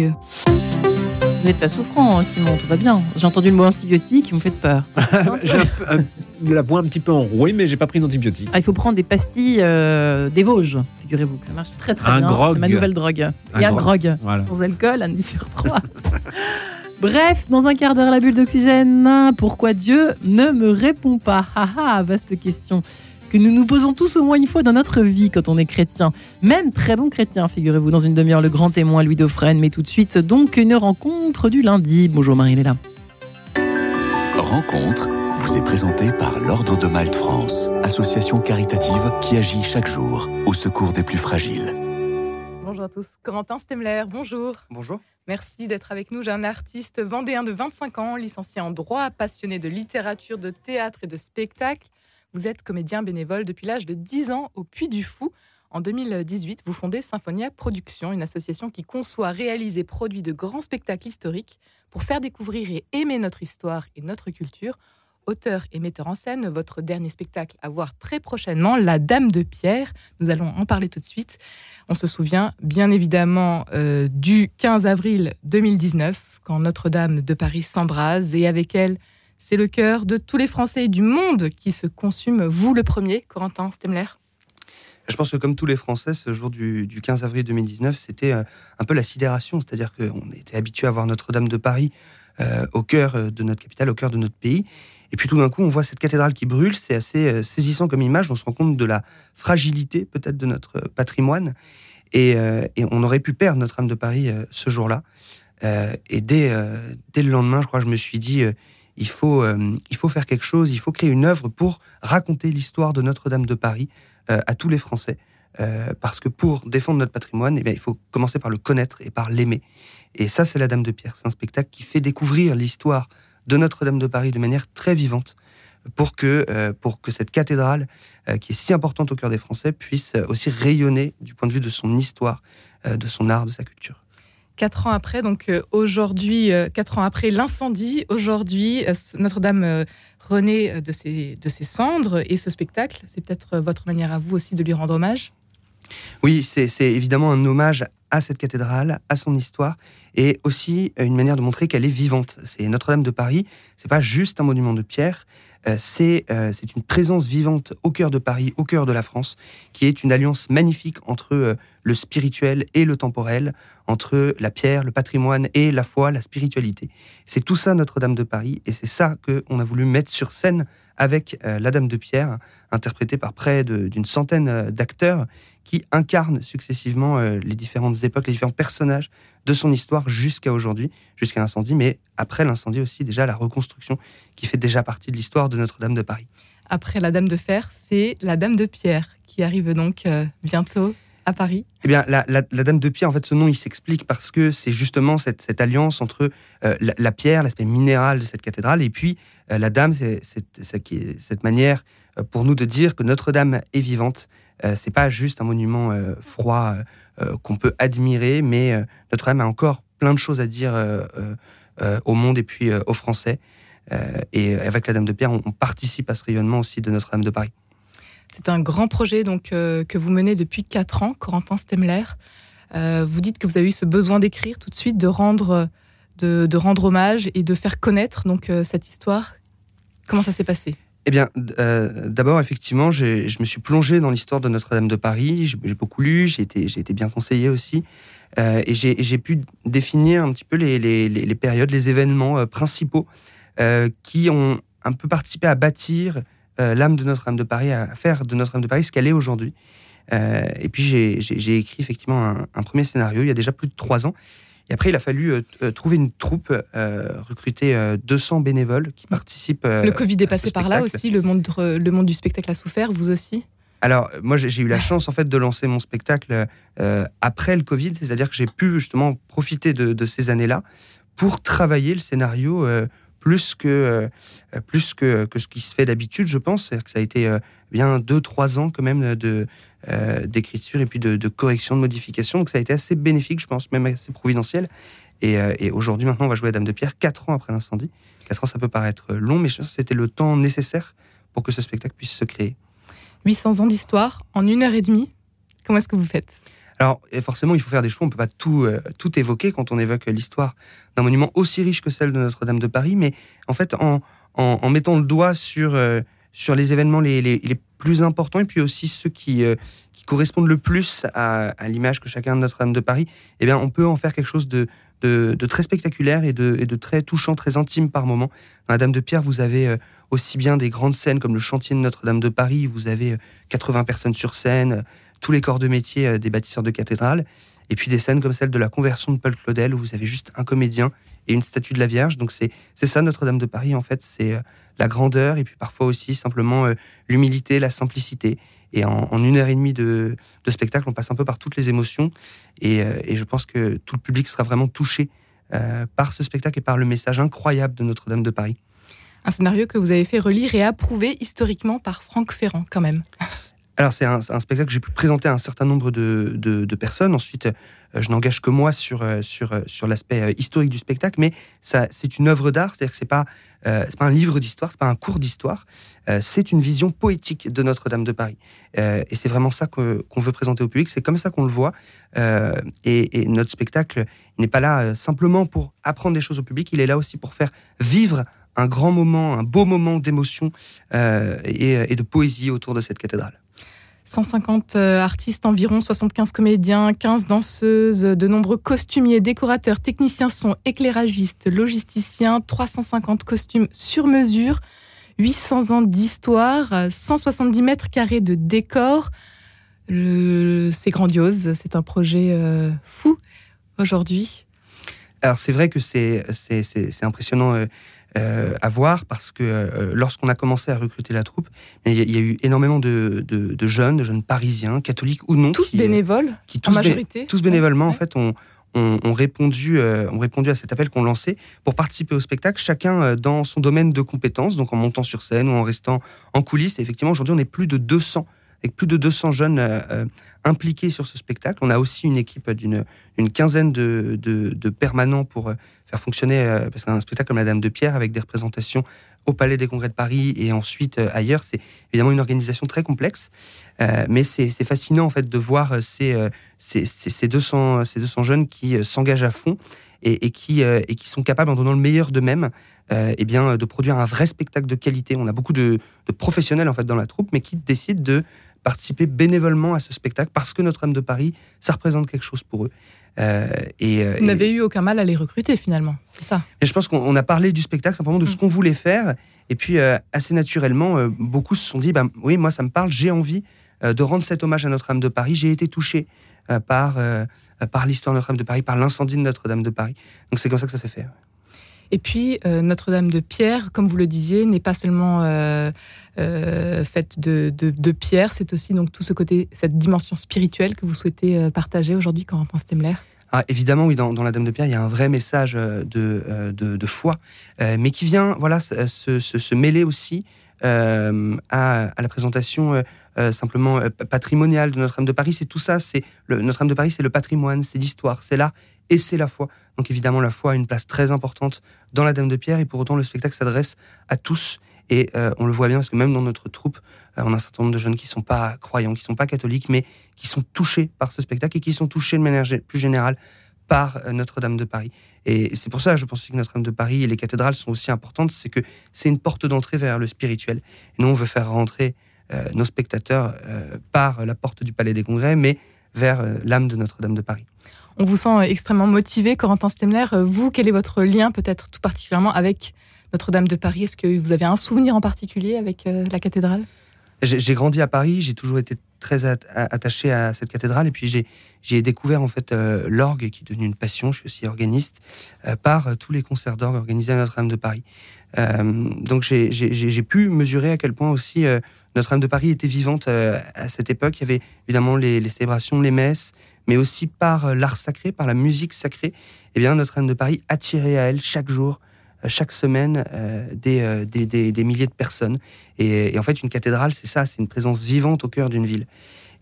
Vous n'êtes pas souffrant, hein, Simon, tout va bien. J'ai entendu le mot antibiotique, vous me faites peur. j'ai un peu- un- la voix un petit peu enrouée, mais j'ai pas pris d'antibiotiques. Ah, il faut prendre des pastilles euh, des Vosges, figurez-vous, que ça marche très très Un bien. grog. C'est ma nouvelle drogue. Un Et un grog. grog, Voilà. sans alcool, un 10 sur 3. Bref, dans un quart d'heure, la bulle d'oxygène. Pourquoi Dieu ne me répond pas? Ah ah, vaste question que nous nous posons tous au moins une fois dans notre vie quand on est chrétien. Même très bon chrétien, figurez-vous. Dans une demi-heure, le grand témoin Louis Dauphren. Mais tout de suite, donc, une rencontre du lundi. Bonjour Marie-Léla. Rencontre vous est présentée par l'Ordre de Malte France, association caritative qui agit chaque jour au secours des plus fragiles. Bonjour à tous. Corentin Stemler, bonjour. Bonjour. Merci d'être avec nous. J'ai un artiste vendéen de 25 ans, licencié en droit, passionné de littérature, de théâtre et de spectacle. Vous êtes comédien bénévole depuis l'âge de 10 ans au Puy du Fou. En 2018, vous fondez Symphonia Productions, une association qui conçoit, réalise et produit de grands spectacles historiques pour faire découvrir et aimer notre histoire et notre culture. Auteur et metteur en scène, votre dernier spectacle à voir très prochainement, La Dame de Pierre. Nous allons en parler tout de suite. On se souvient bien évidemment euh, du 15 avril 2019, quand Notre-Dame de Paris s'embrase et avec elle, c'est le cœur de tous les Français du monde qui se consume. Vous le premier, Corentin Stemler Je pense que comme tous les Français, ce jour du, du 15 avril 2019, c'était euh, un peu la sidération, c'est-à-dire qu'on était habitué à voir Notre-Dame de Paris euh, au cœur euh, de notre capitale, au cœur de notre pays. Et puis tout d'un coup, on voit cette cathédrale qui brûle, c'est assez saisissant comme image, on se rend compte de la fragilité peut-être de notre patrimoine. Et, on aurait pu perdre Notre-Dame de Paris ce jour-là. Et dès, le lendemain, je crois, je me suis dit, il, faut, euh, il faut faire quelque chose, il faut créer une œuvre pour raconter l'histoire de Notre-Dame de Paris euh, à tous les Français. Euh, parce que pour défendre notre patrimoine, eh bien, il faut commencer par le connaître et par l'aimer. Et ça, c'est La Dame de Pierre. C'est un spectacle qui fait découvrir l'histoire de Notre-Dame de Paris de manière très vivante pour que, pour que cette cathédrale, qui est si importante au cœur des Français, puisse aussi rayonner du point de vue de son histoire, de son art, de sa culture. Quatre ans après, donc euh, aujourd'hui, euh, quatre ans après l'incendie, aujourd'hui, euh, Notre-Dame renaît de ses, de ses cendres et ce spectacle, c'est peut-être votre manière à vous aussi de lui rendre hommage? Oui, c'est évidemment un hommage à cette cathédrale, à son histoire, et aussi une manière de montrer qu'elle est vivante. C'est Notre-Dame de Paris, c'est pas juste un monument de pierre, c'est euh, c'est une présence vivante au cœur de Paris, au cœur de la France, qui est une alliance magnifique entre euh, le spirituel et le temporel, entre la pierre, le patrimoine et la foi, la spiritualité. C'est tout ça Notre-Dame de Paris, et c'est ça qu'on a voulu mettre sur scène avec euh, la Dame de Pierre, interprétée par près d'une centaine euh, d'acteurs qui incarne successivement euh, les différentes époques, les différents personnages de son histoire jusqu'à aujourd'hui, jusqu'à l'incendie, mais après l'incendie aussi déjà la reconstruction qui fait déjà partie de l'histoire de Notre-Dame de Paris. Après la Dame de Fer, c'est la Dame de Pierre qui arrive donc euh, bientôt à Paris. Eh bien, la, la- la Dame de Pierre, en fait, ce nom, il s'explique parce que c'est justement cette, cette alliance entre euh, la, la pierre, l'aspect minéral de cette cathédrale, et puis euh, la Dame, c'est cette manière pour nous de dire que Notre-Dame est vivante. Euh, c'est pas juste un monument euh, froid euh, qu'on peut admirer, mais Notre-Dame a encore plein de choses à dire au monde et puis aux Français. Et avec la Dame de Pierre, on, participe à ce rayonnement aussi de Notre-Dame de Paris. C'est un grand projet donc que vous menez depuis quatre ans, Corentin Stemler. Vous dites que vous avez eu ce besoin d'écrire tout de suite, de rendre, de, rendre hommage et de faire connaître donc cette histoire. Comment ça s'est passé? Eh bien, euh, d'abord, effectivement, je me suis plongé dans l'histoire de Notre-Dame de Paris. J'ai beaucoup lu, j'ai été, été bien conseillé aussi. Euh, et j'ai pu définir un petit peu les, périodes, les événements euh, principaux qui ont un peu participé à bâtir l'âme de Notre-Dame de Paris, à faire de Notre-Dame de Paris ce qu'elle est aujourd'hui. Et puis, j'ai- écrit effectivement un premier scénario il y a déjà plus de trois ans. Et après, il a fallu euh, euh, trouver une troupe, euh, recruter euh, 200 bénévoles qui participent. Le Covid est passé par là aussi, le monde, le monde du spectacle a souffert, vous aussi? Alors, moi, j'ai eu la chance, en fait, de lancer mon spectacle après le Covid, c'est-à-dire que j'ai pu justement profiter de, de ces années-là pour travailler le scénario plus que plus que, que ce qui se fait d'habitude, je pense. C'est-à-dire que ça a été bien deux, trois ans quand même de euh, d'écriture et puis de, de correction, de modification. Donc, ça a été assez bénéfique, je pense, même assez providentiel. Et, euh, et aujourd'hui, maintenant, on va jouer à Dame de Pierre, quatre ans après l'incendie. Quatre ans, ça peut paraître long, mais je pense que c'était le temps nécessaire pour que ce spectacle puisse se créer. 800 ans d'histoire en une heure et demie. Comment est-ce que vous faites? Alors, forcément, il faut faire des choix. On ne peut pas tout, euh, tout évoquer quand on évoque l'histoire d'un monument aussi riche que celle de Notre-Dame de Paris. Mais en fait, en, en, mettant le doigt sur, euh, sur les événements les, plus importants et puis aussi ceux qui, euh, correspondent le plus à, l'image que chacun de Notre-Dame de Paris, eh bien, on peut en faire quelque chose de, très spectaculaire et de, très touchant, très intime par moment. Dans la Dame de Pierre, vous avez aussi bien des grandes scènes comme le chantier de Notre-Dame de Paris, vous avez 80 personnes sur scène, tous les corps de métier euh, des bâtisseurs de cathédrales. Et puis des scènes comme celle de la conversion de Paul Claudel, où vous avez juste un comédien et une statue de la Vierge. Donc c'est ça Notre-Dame de Paris, en fait, c'est euh, la grandeur et puis parfois aussi simplement euh, l'humilité, la simplicité. Et en, une heure et demie de, spectacle, on passe un peu par toutes les émotions. Et, je pense que tout le public sera vraiment touché par ce spectacle et par le message incroyable de Notre-Dame de Paris. Un scénario que vous avez fait relire et approuver historiquement par Franck Ferrand, quand même. Alors, c'est un, spectacle que j'ai pu présenter à un certain nombre de, personnes. Ensuite, euh, je n'engage que moi sur, euh, sur, euh, sur l'aspect historique du spectacle, mais c'est une œuvre d'art, c'est-à-dire que c'est pas, c'est pas un livre d'histoire, c'est pas un cours d'histoire, c'est une vision poétique de Notre-Dame de Paris. et c'est vraiment ça qu'on veut présenter au public, c'est comme ça qu'on le voit. Et, notre spectacle n'est pas là simplement pour apprendre des choses au public, il est là aussi pour faire vivre un grand moment, un beau moment d'émotion et de poésie autour de cette cathédrale. 150 euh, artistes environ, 75 comédiens, 15 danseuses, de nombreux costumiers, décorateurs, techniciens son, éclairagistes, logisticiens, 350 costumes sur mesure, 800 ans d'histoire, 170 mètres carrés de décor. C'est grandiose, c'est un projet euh, fou aujourd'hui. Alors c'est vrai que c'est impressionnant. Euh, euh, à voir parce que euh, lorsqu'on a commencé à recruter la troupe, il y, a eu énormément de, jeunes, de jeunes parisiens, catholiques ou non. Tous bénévoles, qui, tous en majorité. tous bénévolement, en fait, ont, répondu, euh, ont répondu à cet appel qu'on lançait pour participer au spectacle, chacun dans son domaine de compétences, donc en montant sur scène ou en restant en coulisses. Et effectivement, aujourd'hui, on est plus de 200 avec plus de 200 jeunes impliqués sur ce spectacle. On a aussi une équipe d'une quinzaine de, permanents pour faire fonctionner, euh, parce qu'un spectacle comme La Dame de Pierre, avec des représentations au Palais des Congrès de Paris et ensuite euh, ailleurs, c'est évidemment une organisation très complexe, euh, mais c'est fascinant en fait de voir ces, ces, ces, 200, ces 200 jeunes qui s'engagent à fond et, qui, sont capables, en donnant le meilleur d'eux-mêmes, eh bien, de produire un vrai spectacle de qualité. On a beaucoup de, de, professionnels en fait dans la troupe, mais qui décident de participer bénévolement à ce spectacle parce que Notre-Dame de Paris, ça représente quelque chose pour eux. Euh, et, euh, Vous n'avez eu aucun mal à les recruter finalement, c'est ça? Et Je pense qu'on a parlé du spectacle simplement de ce mm. qu'on voulait faire. Et puis, euh, assez naturellement, beaucoup se sont dit bah, oui, moi, ça me parle, j'ai envie de rendre cet hommage à Notre-Dame de Paris. J'ai été touché par, par l'histoire de Notre-Dame de Paris, par l'incendie de Notre-Dame de Paris. Donc, c'est comme ça que ça s'est fait. Et puis, Notre-Dame de Pierre, comme vous le disiez, n'est pas seulement faite de, de, pierre, c'est aussi donc tout ce côté, cette dimension spirituelle que vous souhaitez partager aujourd'hui, Corentin Stemler. Ah, évidemment, oui, dans, la Dame de Pierre, il y a un vrai message euh, euh, de, de, foi, euh, mais qui vient voilà, se, se, mêler aussi à, à, la présentation simplement patrimoniale de Notre-Dame de Paris. C'est tout ça, c'est Notre-Dame de Paris, c'est le patrimoine, c'est l'histoire, c'est l'art et c'est la foi. Donc évidemment, la foi a une place très importante dans la Dame de Pierre, et pour autant, le spectacle s'adresse à tous. Et on le voit bien parce que même dans notre troupe, on a un certain nombre de jeunes qui ne sont pas croyants, qui ne sont pas catholiques, mais qui sont touchés par ce spectacle et qui sont touchés de manière plus générale par euh, Notre-Dame de Paris. Et c'est pour ça, je pense que Notre-Dame de Paris et les cathédrales sont aussi importantes, c'est que c'est une porte d'entrée vers le spirituel. Et nous, on veut faire rentrer euh, nos spectateurs euh, par la porte du Palais des Congrès, mais vers l'âme de Notre-Dame de Paris. On vous sent extrêmement motivé, Corentin Stemler. Vous, quel est votre lien, peut-être tout particulièrement, avec Notre-Dame de Paris? Est-ce que vous avez un souvenir en particulier avec la cathédrale? J'ai grandi à Paris, j'ai toujours été très attaché à cette cathédrale et puis j'ai découvert en fait euh, l'orgue qui est devenu une passion. Je suis aussi organiste euh, par euh, tous les concerts d'orgue organisés à Notre-Dame de Paris. donc j'ai pu mesurer à quel point aussi Notre-Dame de Paris était vivante à cette époque. Il y avait évidemment les célébrations, les messes, mais aussi par l'art sacré, par la musique sacrée. Eh bien Notre-Dame de Paris attirait à elle chaque jour chaque semaine euh, euh, des, milliers de personnes. Et, en fait, une cathédrale, c'est ça, c'est une présence vivante au cœur d'une ville.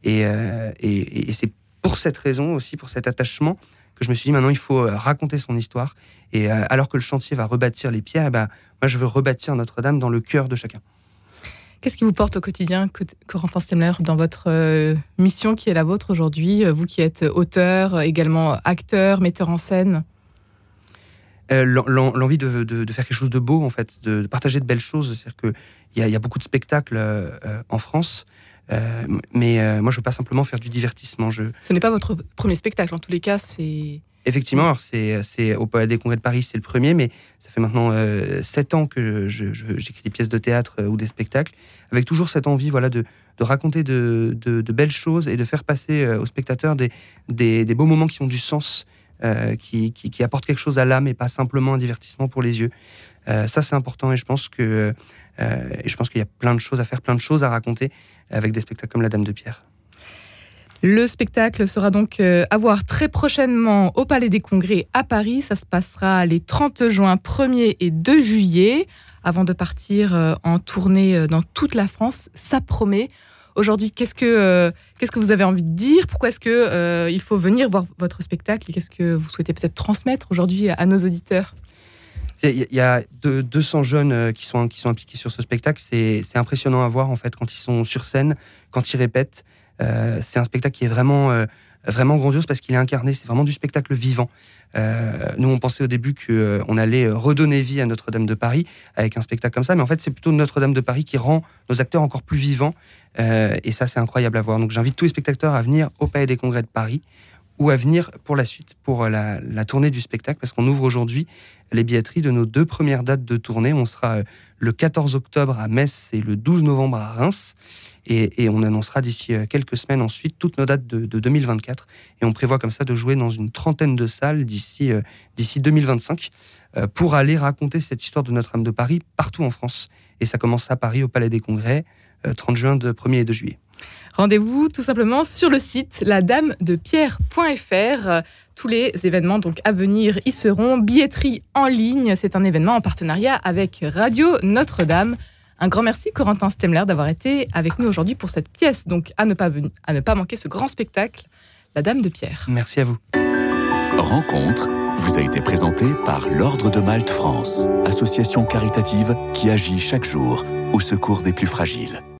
Euh, et, et, c'est pour cette raison aussi, pour cet attachement, que je me suis dit maintenant, il faut raconter son histoire. Et alors que le chantier va rebâtir les pierres, eh ben, moi, je veux rebâtir Notre-Dame dans le cœur de chacun. Qu'est-ce qui vous porte au quotidien, Corentin Stemler, dans votre euh, mission qui est la vôtre aujourd'hui Vous qui êtes auteur, également acteur, metteur en scène? Euh, L'envie de, faire quelque chose de beau, en fait, de, partager de belles choses. C'est-à-dire qu'il y, y, a beaucoup de spectacles en France. mais moi, je veux pas simplement faire du divertissement. Je... Ce n'est pas votre premier spectacle, en tous les cas, c'est Effectivement, c'est au Palais des Congrès de Paris, c'est le premier, mais ça fait maintenant euh, sept ans que j'écris des pièces de théâtre euh, ou des spectacles, avec toujours cette envie voilà, de, raconter de, belles choses et de faire passer euh, aux spectateurs des, des, beaux moments qui ont du sens, qui, qui, apportent quelque chose à l'âme et pas simplement un divertissement pour les yeux. ça, c'est important et je pense que et je pense qu'il y a plein de choses à faire, plein de choses à raconter avec des spectacles comme La Dame de Pierre. Le spectacle sera donc euh, à voir très prochainement au Palais des Congrès à Paris. Ça se passera les 30 juin, 1er et 2 juillet, avant de partir euh, en tournée euh, dans toute la France. Ça promet. Aujourd'hui, qu'est-ce que, qu'est-ce que vous avez envie de dire? Pourquoi est-ce que il faut venir voir votre spectacle? Qu'est-ce que vous souhaitez peut-être transmettre aujourd'hui à nos auditeurs? Il y a 200 jeunes qui sont, qui sont impliqués sur ce spectacle. C'est impressionnant à voir en fait quand ils sont sur scène, quand ils répètent. Euh, c'est un spectacle qui est vraiment, euh, vraiment grandiose parce qu'il est incarné, c'est vraiment du spectacle vivant. Euh, nous, on pensait au début qu'on allait redonner vie à Notre-Dame de Paris avec un spectacle comme ça, mais en fait, c'est plutôt Notre-Dame de Paris qui rend nos acteurs encore plus vivants. et ça, c'est incroyable à voir. Donc, j'invite tous les spectateurs à venir au Palais des Congrès de Paris ou à venir pour la suite, pour la, la tournée du spectacle, parce qu'on ouvre aujourd'hui les billetteries de nos deux premières dates de tournée. On sera le 14 octobre à Metz et le 12 novembre à Reims. Et, on annoncera d'ici euh, quelques semaines ensuite toutes nos dates de, 2024. Et on prévoit comme ça de jouer dans une trentaine de salles d'ici euh, d'ici 2025 euh, pour aller raconter cette histoire de Notre-Dame de Paris partout en France. Et ça commence à Paris au Palais des Congrès, 30 juin de 1er et 2 juillet. Rendez-vous tout simplement sur le site ladamedepierre.fr. Tous les événements donc à venir y seront. Billetterie en ligne, c'est un événement en partenariat avec Radio Notre-Dame. Un grand merci, Corentin Stemler, d'avoir été avec nous aujourd'hui pour cette pièce. Donc, à ne, pas à ne pas manquer ce grand spectacle, La Dame de Pierre. Merci à vous. Rencontre vous a été présentée par l'Ordre de Malte France, association caritative qui agit chaque jour au secours des plus fragiles.